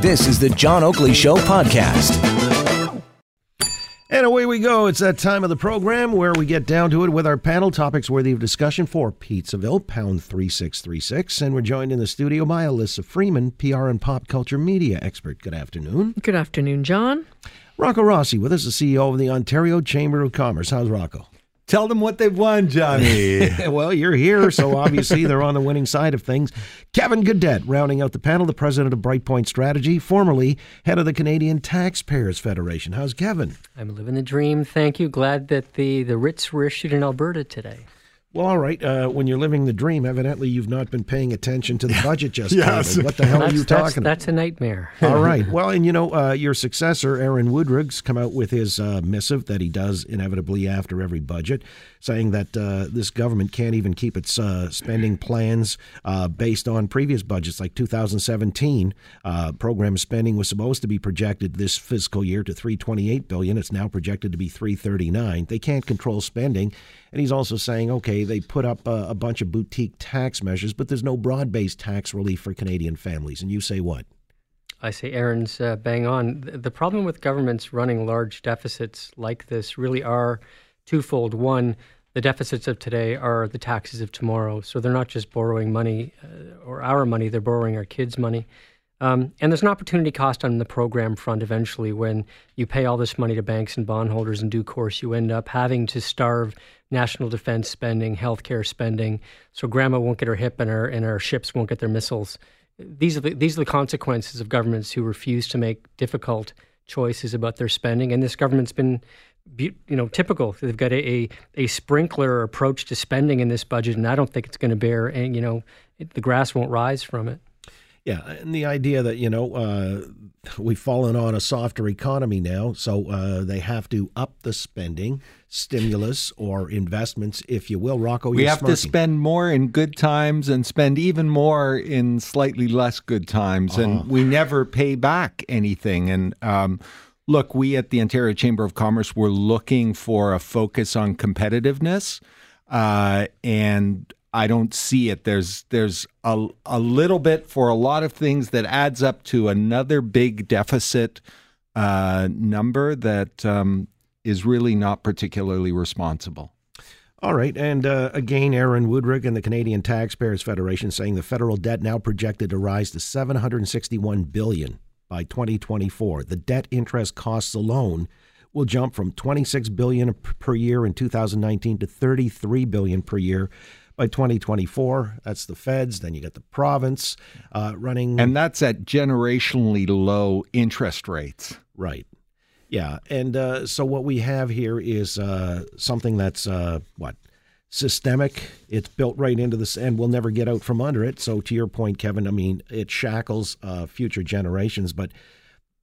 This is the John Oakley Show podcast. And away we go. It's that time of the program where we get down to it with our panel topics worthy of discussion for Pizzaville, pound 3636. And we're joined in the studio by Elissa Freeman, PR and pop culture media expert. Good afternoon. Good afternoon, John. Rocco Rossi with us, the CEO of the Ontario Chamber of Commerce. How's Rocco? Tell them what they've won, Johnny. well, you're here, so obviously they're on the winning side of things. Kevin Gaudet, rounding out the panel, the president of Brightpoint Strategy, formerly head of the Canadian Taxpayers Federation. How's Kevin? I'm living the dream. Thank you. Glad that the, the writs were issued in Alberta today. Well, all right. Uh, when you're living the dream, evidently you've not been paying attention to the budget just yes. What the hell that's, are you that's, talking That's a nightmare. all right. Well, and you know, uh, your successor, Aaron Wudrick's come out with his uh, missive that he does inevitably after every budget, saying that uh, this government can't even keep its uh, spending plans uh, based on previous budgets, like 2017. program spending was supposed to be projected this fiscal year to 328 billion. It's now projected to be 339. They can't control spending and he's also saying, okay, they put up a, a bunch of boutique tax measures, but there's no broad based tax relief for Canadian families. And you say what? I say Aaron's uh, bang on. The problem with governments running large deficits like this really are twofold. One, the deficits of today are the taxes of tomorrow. So they're not just borrowing money uh, or our money, they're borrowing our kids' money. Um, and there's an opportunity cost on the program front eventually when you pay all this money to banks and bondholders in due course, you end up having to starve national defense spending, healthcare spending, so grandma won't get her hip and our, and our ships won't get their missiles. These are, the, these are the consequences of governments who refuse to make difficult choices about their spending. And this government's been you know typical. They've got a, a, a sprinkler approach to spending in this budget, and I don't think it's going to bear. And you know, it, the grass won't rise from it. Yeah, and the idea that you know uh, we've fallen on a softer economy now, so uh, they have to up the spending, stimulus or investments, if you will. Rocco, we have smirking. to spend more in good times and spend even more in slightly less good times, uh-huh. and we never pay back anything. And um, look, we at the Ontario Chamber of Commerce were looking for a focus on competitiveness. Uh, and I don't see it. There's there's a a little bit for a lot of things that adds up to another big deficit uh, number that um, is really not particularly responsible. All right, and uh, again, Aaron Wudrick and the Canadian Taxpayers Federation saying the federal debt now projected to rise to 761 billion by 2024. The debt interest costs alone will jump from 26 billion per year in 2019 to 33 billion per year by 2024. That's the feds. Then you get the province uh, running. And that's at generationally low interest rates. Right. Yeah. And uh, so what we have here is uh, something that's uh, what? Systemic. It's built right into this, and we'll never get out from under it. So, to your point, Kevin, I mean, it shackles uh, future generations. But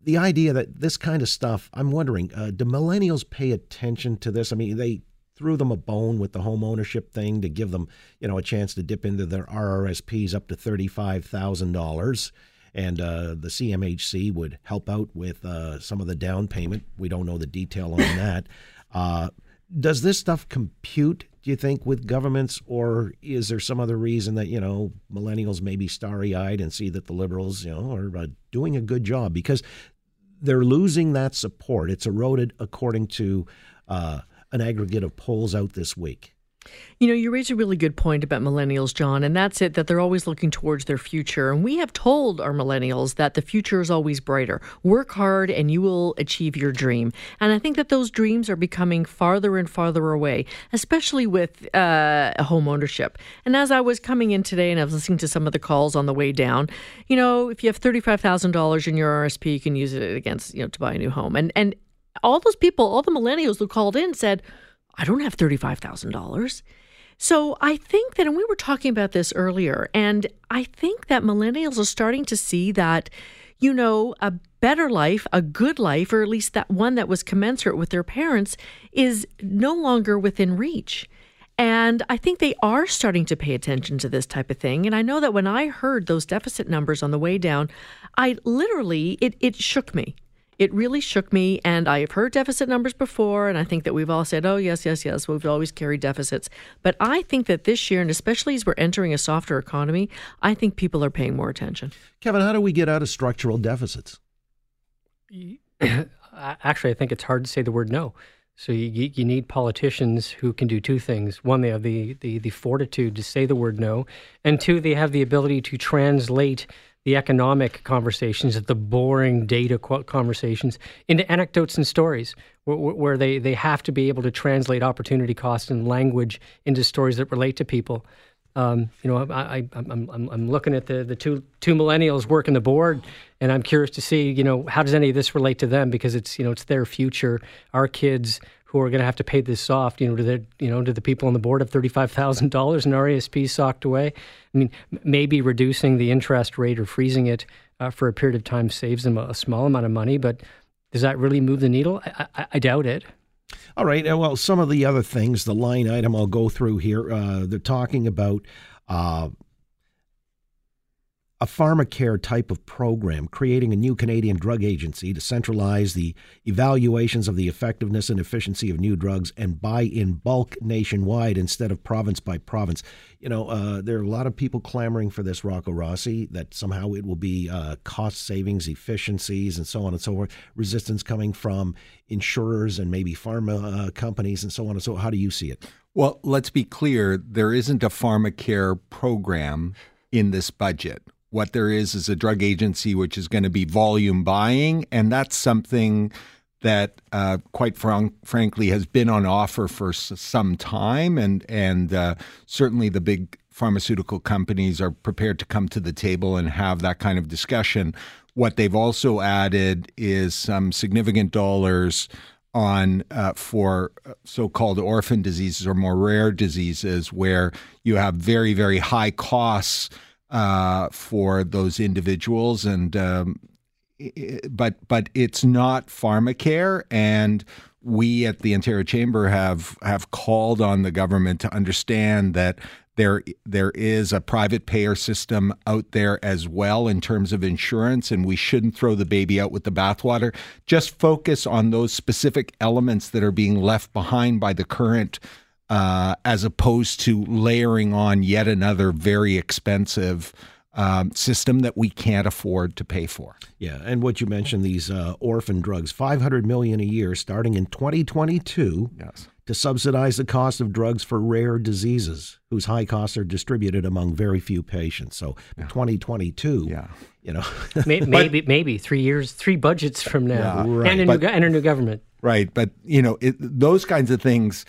the idea that this kind of stuff, I'm wondering, uh, do millennials pay attention to this? I mean, they threw them a bone with the home ownership thing to give them, you know, a chance to dip into their RRSPs up to thirty-five thousand dollars, and uh, the CMHC would help out with uh, some of the down payment. We don't know the detail on that. Uh, does this stuff compute? Do you think with governments, or is there some other reason that you know millennials may be starry-eyed and see that the liberals, you know, are uh, doing a good job because they're losing that support? It's eroded, according to uh, an aggregate of polls out this week. You know, you raise a really good point about millennials, John, and that's it that they're always looking towards their future. And we have told our millennials that the future is always brighter. Work hard and you will achieve your dream. And I think that those dreams are becoming farther and farther away, especially with uh, home ownership. And as I was coming in today and I was listening to some of the calls on the way down, you know, if you have $35,000 in your RSP, you can use it against, you know, to buy a new home. And, and all those people, all the millennials who called in said, I don't have $35,000. So I think that, and we were talking about this earlier, and I think that millennials are starting to see that, you know, a better life, a good life, or at least that one that was commensurate with their parents, is no longer within reach. And I think they are starting to pay attention to this type of thing. And I know that when I heard those deficit numbers on the way down, I literally, it, it shook me it really shook me. And I have heard deficit numbers before, and I think that we've all said, oh, yes, yes, yes, we've always carried deficits. But I think that this year, and especially as we're entering a softer economy, I think people are paying more attention. Kevin, how do we get out of structural deficits? Actually, I think it's hard to say the word no. So you, you need politicians who can do two things. One, they have the, the, the fortitude to say the word no. And two, they have the ability to translate the economic conversations, the boring data conversations, into anecdotes and stories, where, where, they, they have to be able to translate opportunity cost and language into stories that relate to people. Um, you know, I, I, I'm, I'm, I'm looking at the, the two two millennials working the board, and I'm curious to see, you know, how does any of this relate to them because it's you know it's their future, our kids who are going to have to pay this off. You know, to the you know to the people on the board have thirty five thousand dollars in RESP socked away. I mean, maybe reducing the interest rate or freezing it uh, for a period of time saves them a, a, small amount of money, but does that really move the needle? I, I, I doubt it. All right. Well, some of the other things, the line item I'll go through here, uh, they're talking about uh, a pharmacare type of program, creating a new Canadian drug agency to centralize the evaluations of the effectiveness and efficiency of new drugs and buy in bulk nationwide instead of province by province. You know, uh, there are a lot of people clamoring for this, Rocco Rossi, that somehow it will be uh, cost savings, efficiencies, and so on and so forth. Resistance coming from insurers and maybe pharma uh, companies and so on and so. How do you see it? Well, let's be clear. There isn't a pharmacare program in this budget. What there is is a drug agency which is going to be volume buying, and that's something that, uh, quite frank, frankly, has been on offer for some time, and and uh, certainly the big pharmaceutical companies are prepared to come to the table and have that kind of discussion. What they've also added is some significant dollars on uh, for uh, so-called orphan diseases or more rare diseases where you have very very high costs uh, for those individuals, and um, but but it's not pharmacare, and we at the Ontario Chamber have have called on the government to understand that there there is a private payer system out there as well in terms of insurance, and we shouldn't throw the baby out with the bathwater. Just focus on those specific elements that are being left behind by the current uh, as opposed to layering on yet another very expensive um, system that we can't afford to pay for. Yeah, and what you mentioned, these uh, orphan drugs, five hundred million a year, starting in 2022. Yes. To subsidize the cost of drugs for rare diseases, whose high costs are distributed among very few patients. So, yeah. 2022. Yeah. You know, maybe, maybe, maybe three years, three budgets from now, yeah, right. and a new and a new government. Right, but you know, it, those kinds of things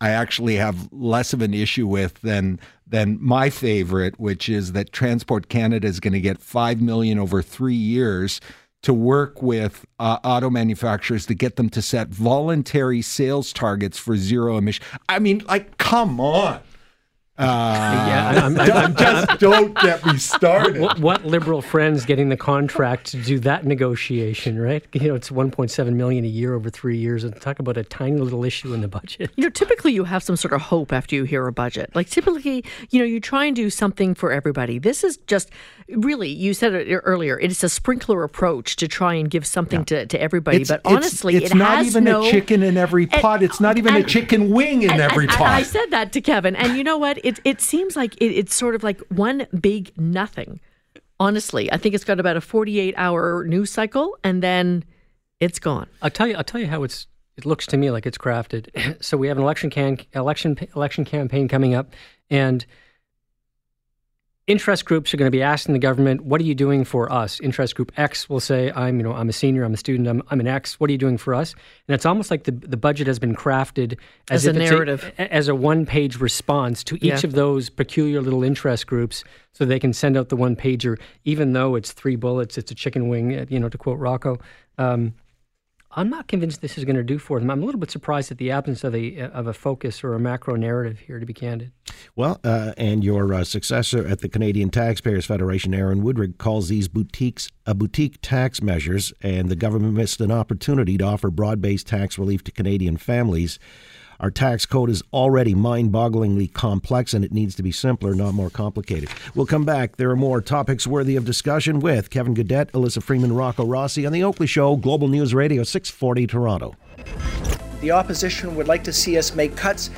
I actually have less of an issue with than than my favorite, which is that Transport Canada is going to get five million over three years to work with uh, auto manufacturers to get them to set voluntary sales targets for zero emission. I mean, like, come on. Uh, yeah, I'm, I'm, I'm, just don't get me started. What, what, liberal friends getting the contract to do that negotiation, right? You know, it's 1.7 million a year over three years, and talk about a tiny little issue in the budget. You know, typically you have some sort of hope after you hear a budget. Like typically, you know, you try and do something for everybody. This is just really, you said it earlier. It's a sprinkler approach to try and give something yeah. to, to everybody. It's, but honestly, it's, it not even no, a chicken in every pot. And, it's not even and, a chicken wing in and, every pot. I said that to Kevin, and you know what? It, it seems like it, it's sort of like one big nothing. Honestly, I think it's got about a 48 hour news cycle and then it's gone. I'll tell you, I'll tell you how it's, it looks to me like it's crafted. so we have an election can, election, election campaign coming up and interest groups are going to be asking the government, "What are you doing for us?" Interest group X will say, "I'm, you know, I'm a senior, I'm a student, I'm, I'm an X. What are you doing for us?" And it's almost like the the budget has been crafted as, as a narrative, a, as a one page response to each yeah. of those peculiar little interest groups, so they can send out the one pager, even though it's three bullets, it's a chicken wing, you know, to quote Rocco. Um, I'm not convinced this is going to do for them. I'm a little bit surprised at the absence of a of a focus or a macro narrative here, to be candid. Well, uh, and your uh, successor at the Canadian Taxpayers Federation, Aaron Wudrick, calls these boutiques a uh, boutique tax measures, and the government missed an opportunity to offer broad based tax relief to Canadian families. Our tax code is already mind bogglingly complex and it needs to be simpler, not more complicated. We'll come back. There are more topics worthy of discussion with Kevin Gaudet, Elissa Freeman, Rocco Rossi on The Oakley Show, Global News Radio, 640 Toronto. The opposition would like to see us make cuts.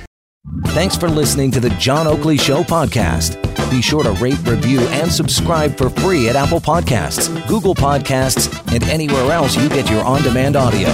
Thanks for listening to the John Oakley Show podcast. Be sure to rate, review, and subscribe for free at Apple Podcasts, Google Podcasts, and anywhere else you get your on demand audio.